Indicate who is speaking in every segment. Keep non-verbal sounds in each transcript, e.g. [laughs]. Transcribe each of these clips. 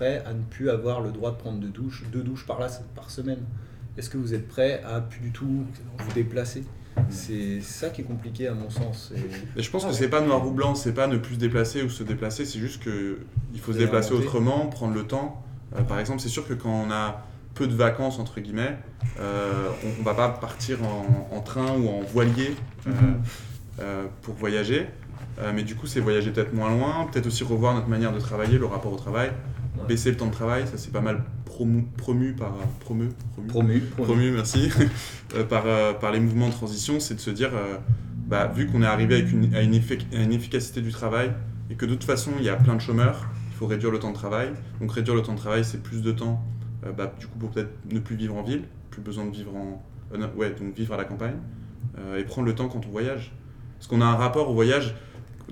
Speaker 1: prêt à ne plus avoir le droit de prendre deux douches, deux douches par, là, par semaine Est-ce que vous êtes prêt à plus du tout vous déplacer? C'est ça qui est compliqué à mon sens.
Speaker 2: Et... je pense que c'est pas noir ou blanc, c'est pas ne plus se déplacer ou se déplacer, c'est juste que il faut se déplacer autrement, prendre le temps. Euh, par exemple, c'est sûr que quand on a peu de vacances entre guillemets, euh, on, va pas partir en, train ou en voilier euh, mhm. pour voyager. mais du coup, c'est voyager peut-être moins loin, peut-être aussi revoir notre manière de travailler, le rapport au travail, baisser le temps de travail, ça c'est pas mal promu, par promu,
Speaker 1: promu,
Speaker 2: promu, merci [laughs] euh, par, euh, par les mouvements de transition, c'est de se dire euh, bah, vu qu'on est arrivé avec une, à, une une efficacité du travail et que de toute façon il y a plein de chômeurs, il faut réduire le temps de travail. Donc réduire le temps de travail, c'est plus de temps, bah, du coup pour peut-être ne plus vivre en ville, plus besoin de vivre en, ouais, donc vivre à la campagne et prendre le temps quand on voyage. Parce qu'on a un rapport au voyage.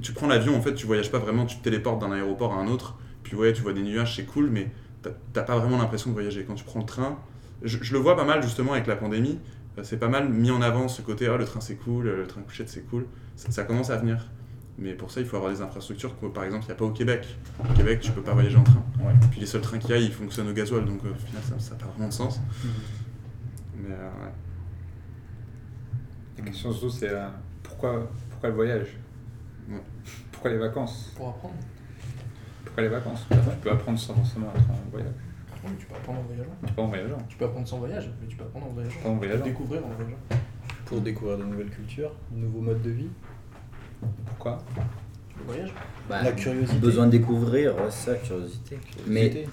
Speaker 2: Tu prends l'avion, en fait, tu voyages pas vraiment, tu te téléportes d'un aéroport à un autre. Puis ouais, tu vois des nuages, c'est cool, mais t'as pas vraiment l'impression de voyager. Quand tu prends le train, je, le vois pas mal justement avec la pandémie, euh, c'est pas mal mis en avant ce côté, ah, le train c'est cool, le train couchette c'est cool, ça, commence à venir. Mais pour ça, il faut avoir des infrastructures que, par exemple, il n'y a pas au Québec. Au Québec, tu peux pas voyager en train. Puis les seuls trains qu'il y a, ils fonctionnent au gasoil, donc euh, au final, ça n'a pas vraiment de sens. Mhm. Mais euh, ouais.
Speaker 3: La question surtout, c'est pourquoi, pourquoi le voyage? Pourquoi les vacances?
Speaker 4: Pour apprendre
Speaker 3: les vacances. Tu peux apprendre sans forcément être en voyage.
Speaker 4: Oui, tu peux apprendre en voyageant.
Speaker 3: Tu peux en voyageant.
Speaker 4: Tu peux apprendre sans voyage, mais tu peux apprendre en voyageant.
Speaker 3: en voyageant.
Speaker 4: découvrir en voyageant.
Speaker 1: Pour découvrir de nouvelles cultures, de nouveaux modes de vie.
Speaker 3: Pourquoi?
Speaker 4: Voyage
Speaker 1: bah, La curiosité.
Speaker 5: Besoin de découvrir, ça, curiosité.
Speaker 1: Mais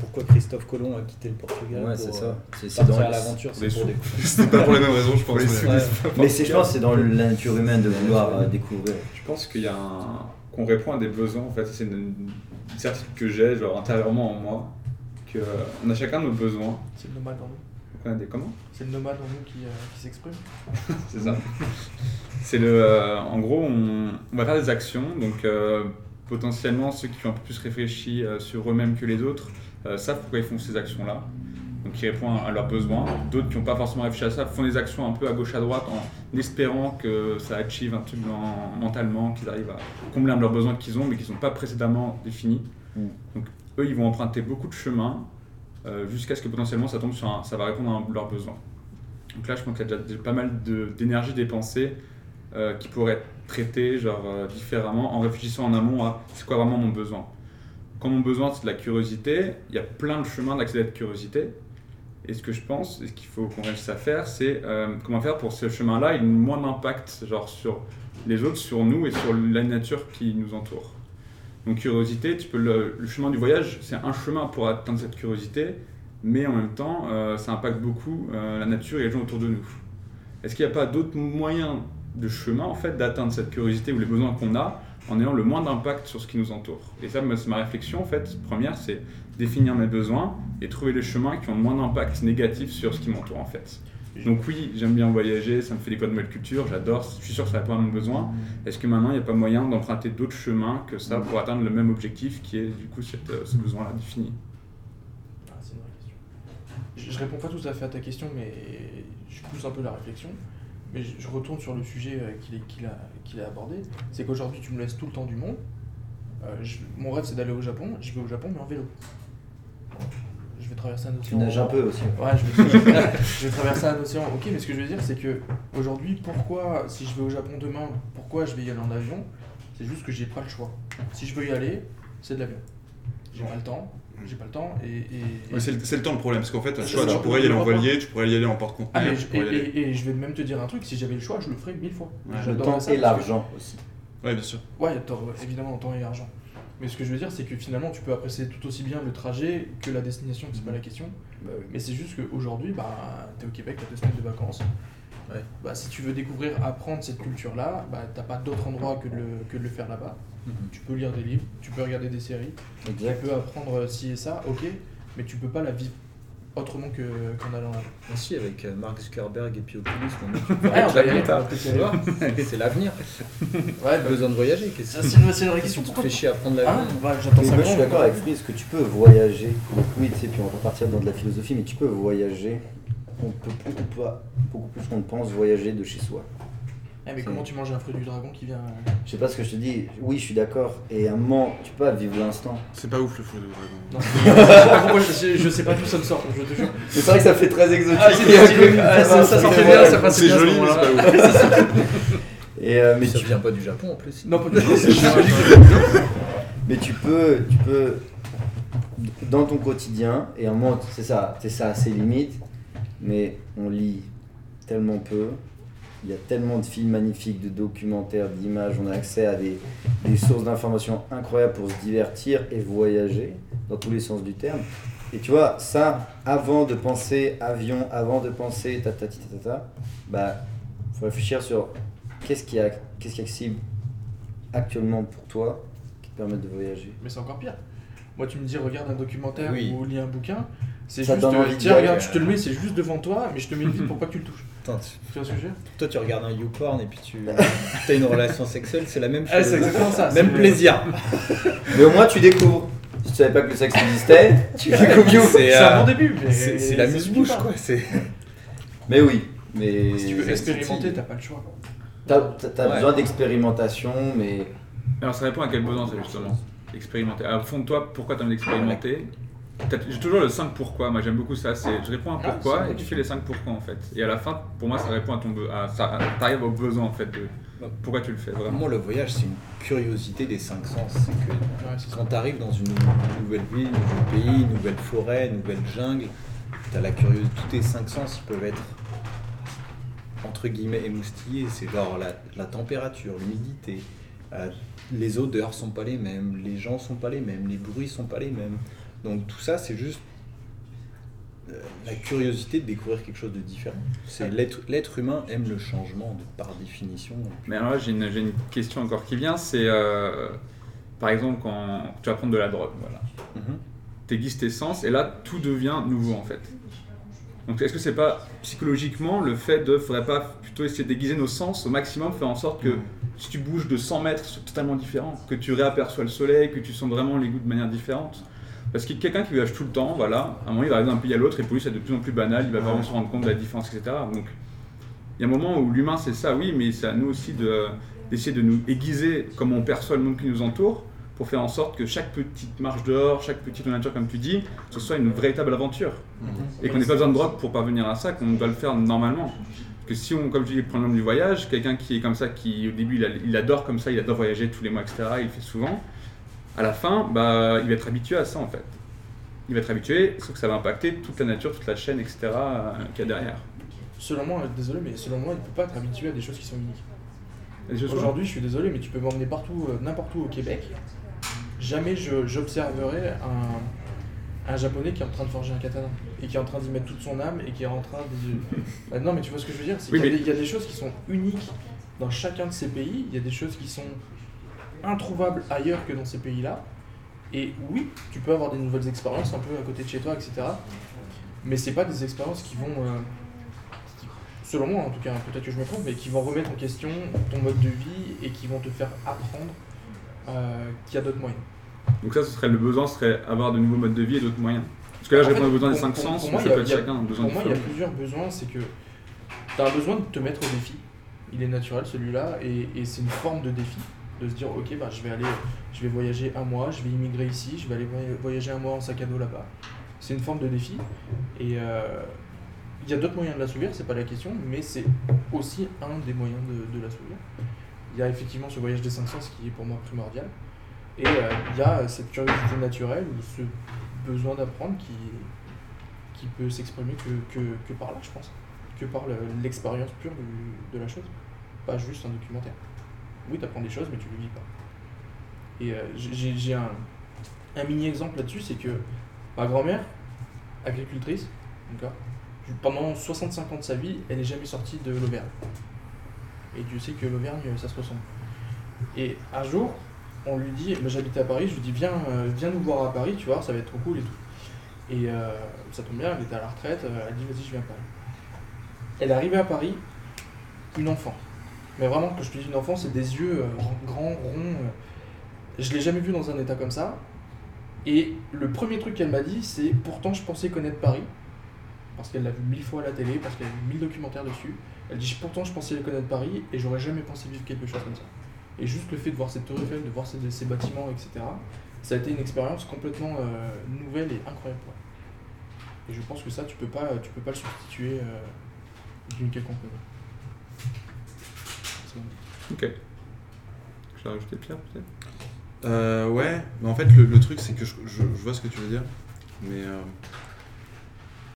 Speaker 1: pourquoi Christophe Colomb a quitté le Portugal
Speaker 5: Ouais, c'est ça.
Speaker 1: C'est dans l'aventure, c'est pour découvrir.
Speaker 2: C'était pas pour les mêmes raisons, je pense.
Speaker 5: Mais, c'est, je pense, c'est dans la nature humaine de vouloir euh, découvrir.
Speaker 3: Je pense qu'il y a un qu'on répond à des besoins. En fait, c'est une, certitude que j'ai, genre intérieurement en moi, que on a chacun nos besoins.
Speaker 4: C'est le nomade en nous.
Speaker 3: Des comment
Speaker 4: C'est le nomade en nous qui, euh, qui s'exprime. [laughs]
Speaker 3: c'est ça. c'est le, euh, en gros, on, on, va faire des actions, donc euh, potentiellement ceux qui ont un peu plus réfléchi sur eux-mêmes que les autres savent pourquoi ils font ces actions-là donc qui répondent à leurs besoins. D'autres qui n'ont pas forcément réfléchi à ça font des actions un peu à gauche à droite en espérant que ça achieve un truc mentalement, qu'ils arrivent à combler un de leurs besoins qu'ils ont mais qui ne sont pas précédemment définis. Mm. Donc eux, ils vont emprunter beaucoup de chemins jusqu'à ce que potentiellement ça tombe sur un, ça va répondre à leurs besoins. Donc là, je pense qu'il y a déjà pas mal d'énergie dépensée euh, qui pourrait être traitée genre, euh, différemment en réfléchissant en amont à c'est quoi vraiment mon besoin. Quand mon besoin c'est de la curiosité, il y a plein de chemins d'accéder à cette curiosité. Et ce que je pense, et ce qu'il faut qu'on réussisse à faire, c'est euh, comment faire pour ce chemin-là ait moins d'impact sur les autres, sur nous et sur la nature qui nous entoure. Donc curiosité, tu peux le, chemin du voyage, c'est un chemin pour atteindre cette curiosité, mais en même temps, euh, ça impacte beaucoup euh, la nature et les gens autour de nous. Est-ce qu'il n'y a pas d'autres moyens de chemin en fait d'atteindre cette curiosité ou les besoins qu'on a en ayant le moins d'impact sur ce qui nous entoure? Et ça, c'est ma réflexion en fait. Première, c'est définir mes besoins et trouver les chemins qui ont le moins d'impact négatif sur ce qui m'entoure en fait. Donc oui, j'aime bien voyager, ça me fait découvrir de nouvelles cultures, j'adore, je suis sûr que ça répond à mon besoin. Est-ce que maintenant il n'y a pas moyen d'emprunter d'autres chemins que ça pour atteindre le même objectif qui est du coup cette, euh, ce besoin-là défini?
Speaker 4: Ah, C'est une vraie question. Je, ne réponds pas tout à fait à ta question, mais je pousse un peu la réflexion. Mais je, retourne sur le sujet euh, qu'il a, abordé. C'est qu'aujourd'hui tu me laisses tout le temps du monde. Euh, mon rêve c'est d'aller au Japon, je vais au Japon mais en vélo je traverser un océan.
Speaker 5: Tu nages un peu aussi.
Speaker 4: Ouais, [laughs] je vais, traverser un océan. Ok, mais ce que je veux dire, c'est que aujourd'hui, pourquoi, si je vais au Japon demain, pourquoi je vais y aller en avion? C'est juste que j'ai pas le choix. Si je veux y aller, c'est de l'avion. J'ai pas le temps, j'ai pas le temps et.
Speaker 2: c'est le, temps le problème, parce qu'en fait, tu pourrais y aller en voilier, tu pourrais y aller en porte-conteneur.
Speaker 4: Ah, et, je vais même te dire un truc, si j'avais le choix, je le ferais mille fois.
Speaker 5: le temps et l'argent aussi.
Speaker 2: Ouais, bien sûr.
Speaker 4: Ouais, évidemment, temps et l'argent. Mais ce que je veux dire, c'est que finalement, tu peux apprécier tout aussi bien le trajet que la destination, c'est pas la question. Bah Mais c'est juste qu'aujourd'hui, bah, tu es au Québec, tu as deux semaines de vacances. Bah, si tu veux découvrir, apprendre cette culture-là, bah, t'as pas d'autre endroit que de, le, que de le faire là-bas. Mhm. Tu peux lire des livres, tu peux regarder des séries, tu peux apprendre ci et ça, ok, mais tu peux pas la vivre autrement qu'en allant.
Speaker 1: Aussi, avec euh, Mark Zuckerberg et puis Oculus, on c'est l'avenir. Ouais, besoin de voyager.
Speaker 4: C'est une, vraie question.
Speaker 1: Tu te fais chier à prendre l'avion.
Speaker 5: Ah, je suis d'accord avec Frise que tu peux voyager. Donc, oui, tu sais, puis on va partir dans de la philosophie, mais tu peux voyager. On peut, beaucoup plus qu'on pense voyager de chez soi.
Speaker 4: Eh, mais comment tu manges un fruit du dragon qui vient. euh,
Speaker 5: Je sais pas ce que je te dis. Oui, je suis d'accord. Et à un moment, tu peux pas vivre l'instant.
Speaker 2: C'est pas ouf le fruit de dragon.
Speaker 4: Non, je sais pas pourquoi, je, je sais pas d'où ça me sort, je te jure.
Speaker 5: C'est vrai que ça fait très exotique.
Speaker 4: Ah. Ah, ça- ça sortait bien, ça passait bien,
Speaker 2: joli, mais c'est pas ouf. [laughs]
Speaker 5: Et, euh, mais,
Speaker 1: ça
Speaker 5: tu,
Speaker 1: vient pas du Japon en plus.
Speaker 4: Non, pas du [laughs] tout, c'est joli.
Speaker 5: mais tu peux, tu peux, dans ton quotidien, et à un moment, c'est ça, c'est ça, c'est limite, mais on lit tellement peu. Il y a tellement de films magnifiques, de documentaires, d'images, on a accès à des, des sources d'informations incroyables pour se divertir et voyager, dans tous les sens du terme. Et tu vois, ça, avant de penser avion, avant de penser ta ta ta ta ta, bah, faut réfléchir sur qu'est-ce qui, est ac- qu'est-ce qui est accessible actuellement pour toi qui te permet de voyager.
Speaker 4: Mais c'est encore pire. Moi, tu me dis, regarde un documentaire
Speaker 1: Oui.
Speaker 4: ou lis un bouquin. C'est juste.
Speaker 5: donne
Speaker 4: euh, tiens, regarde,
Speaker 1: euh,
Speaker 4: je te le mets, c'est juste devant toi, mais je te mets vite pour pas que tu le touches. [laughs]
Speaker 1: Attends, tu-
Speaker 4: vois ce que je veux dire?
Speaker 1: toi tu regardes un YouPorn et puis tu as une relation sexuelle, c'est la même [laughs] chose.
Speaker 4: Ah, c'est exactement ça.
Speaker 1: Même plaisir. [laughs]
Speaker 5: Mais au moins tu découvres. Si tu savais pas que le sexe existait, tu découvres.
Speaker 1: C'est
Speaker 4: C'est un
Speaker 1: euh,
Speaker 4: bon début, mais.
Speaker 1: c'est- la muse-bouche quoi. C'est
Speaker 5: Mais oui, mais.
Speaker 4: Si tu veux expérimenter, t'as pas le choix.
Speaker 5: T'as t'as- t'as besoin d'expérimentation, mais.
Speaker 3: Alors ça répond à quel besoin ça justement? Expérimenter. Alors, au fond de toi, pourquoi tu as envie d'expérimenter? T'as- J'ai toujours le 5 pourquoi, moi j'aime beaucoup ça, c'est je réponds à
Speaker 4: Ah,
Speaker 3: pourquoi et tu fais les 5 pourquoi en fait. Et à la fin, pour moi ça répond à ton à, ça t'arrives au besoin en fait de pourquoi tu le fais vraiment.
Speaker 1: Vraiment, le voyage, c'est une curiosité des cinq sens. C'est que
Speaker 4: Ouais,
Speaker 1: quand tu arrives dans une nouvelle ville, nouveau pays, nouvelle forêt, nouvelle jungle, tu as la curiosité. Tous tes cinq sens, ils peuvent être entre guillemets émoustillés. C'est genre la, la température, l'humidité. euh, les odeurs sont pas les mêmes, les gens sont pas les mêmes, les bruits sont pas les mêmes. Donc tout ça, c'est juste euh, la curiosité de découvrir quelque chose de différent. C'est l'être l'être humain aime le changement de, par définition.
Speaker 3: Mais alors là j'ai une, j'ai une question encore qui vient, c'est euh, par exemple quand tu vas prendre de la drogue, voilà.
Speaker 1: Mhm.
Speaker 3: t'aiguises tes sens et là tout devient nouveau en fait. Donc est-ce que c'est pas psychologiquement le fait de faudrait pas plutôt essayer d'aiguiser nos sens au maximum, faire en sorte que si tu bouges de 100 mètres, c'est totalement différent, que tu réaperçois le soleil, que tu sens vraiment les goûts de manière différente? Parce que quelqu'un qui voyage tout le temps, voilà, à un moment il va arriver d'un pays à l'autre et pour lui c'est de plus en plus banal, il va vraiment se rendre compte de la différence, etc. Donc il y a un moment où l'humain c'est ça, oui, mais c'est à nous aussi de- d'essayer de nous aiguiser comment on perçoit le monde qui nous entoure pour faire en sorte que chaque petite marche dehors, chaque petite nature, comme tu dis, ce soit une véritable aventure. Et qu'on n'ait pas besoin de drogue pour parvenir à ça, qu'on doit le faire normalement. Parce que si on, comme je dis, prend l'exemple du voyage, quelqu'un qui est comme ça, qui au début il, a- il adore comme ça, il adore voyager tous les mois, etc., il le fait souvent, à la fin, bah, il va être habitué à ça en fait. Il va être habitué, sauf que ça va impacter toute la nature, toute la chaîne, etc., euh, qu'il y a derrière.
Speaker 4: Selon moi, euh, désolé, mais selon moi, il ne peut pas être habitué à des choses qui sont uniques. Aujourd'hui, je suis désolé, mais tu peux m'emmener partout, euh, n'importe où au Québec. Jamais j'observerai un, un japonais qui est en train de forger un katana et qui est en train d'y mettre toute son âme et qui est en train de. Bah [laughs] non, mais tu vois ce que je veux dire
Speaker 3: Oui,
Speaker 4: y,
Speaker 3: mais-
Speaker 4: il y a des choses qui sont uniques dans chacun de ces pays. Il y a des choses qui sont introuvables ailleurs que dans ces pays-là. Et oui, tu peux avoir des nouvelles expériences un peu à côté de chez toi, etc. Mais c'est pas des expériences qui vont. euh, qui- selon moi en tout cas, peut-être que je me trompe, mais qui vont remettre en question ton mode de vie et qui vont te faire apprendre euh, qu'il y a d'autres moyens.
Speaker 3: Donc ça, ce serait le besoin, ce serait avoir de nouveaux modes de vie et d'autres moyens. Parce que là, je réponds aux besoins des cinq sens,
Speaker 4: pour
Speaker 3: mais
Speaker 4: moi,
Speaker 3: ça peut être chacun, besoin
Speaker 4: Pour moi, il y a plusieurs besoins. C'est que tu as besoin de te mettre au défi. Il est naturel celui-là, et, et c'est une forme de défi. De se dire, ok, bah, je vais aller, je vais voyager un mois, je vais immigrer ici, je vais aller voy- voyager un mois en sac à dos là-bas. C'est une forme de défi. Et euh, il y a d'autres moyens de l'assouvir, c'est pas la question, mais c'est aussi un des moyens de, de l'assouvir. Il y a effectivement ce voyage des cinq sens qui est pour moi primordial. Et euh, il y a cette curiosité naturelle ou ce besoin d'apprendre qui, qui peut s'exprimer que, que, que par là, je pense. Que par le- l'expérience pure de la chose. Pas juste un documentaire. Oui, tu apprends des choses, mais tu ne le vis pas. Et euh, j'ai un, mini-exemple là-dessus, c'est que ma grand-mère, agricultrice, pendant 65 ans de sa vie, elle n'est jamais sortie de l'Auvergne. Et Dieu sait que l'Auvergne, ça se ressemble. Et un jour, on lui dit, moi j'habitais à Paris, je lui dis viens, euh, viens nous voir à Paris, tu vois, ça va être trop cool et tout. Et euh, ça tombe bien, elle était à la retraite, elle dit vas-y je viens à Paris. Elle est arrivée à Paris, une enfant. Mais vraiment, quand je te dis une enfant, c'est des yeux euh, grands, ronds. euh. Je l'ai jamais vue dans un état comme ça. Et le premier truc qu'elle m'a dit, c'est pourtant je pensais connaître Paris, parce qu'elle l'a vu mille fois à la télé, parce qu'elle a vu mille documentaires dessus, Elle dit pourtant je pensais connaître Paris et j'aurais jamais pensé vivre quelque chose comme ça. Et juste le fait de voir cette tour Eiffel, de voir ces, bâtiments, etc., ça a été une expérience complètement euh, nouvelle et incroyable. elle. Et je pense que ça, tu peux pas, tu peux pas le substituer d'une quelconque manière.
Speaker 3: Ok. Je vais rajouter Pierre peut-être
Speaker 2: Euh, ouais, mais en fait, le, le truc, c'est que je, je- je vois ce que tu veux dire, mais euh,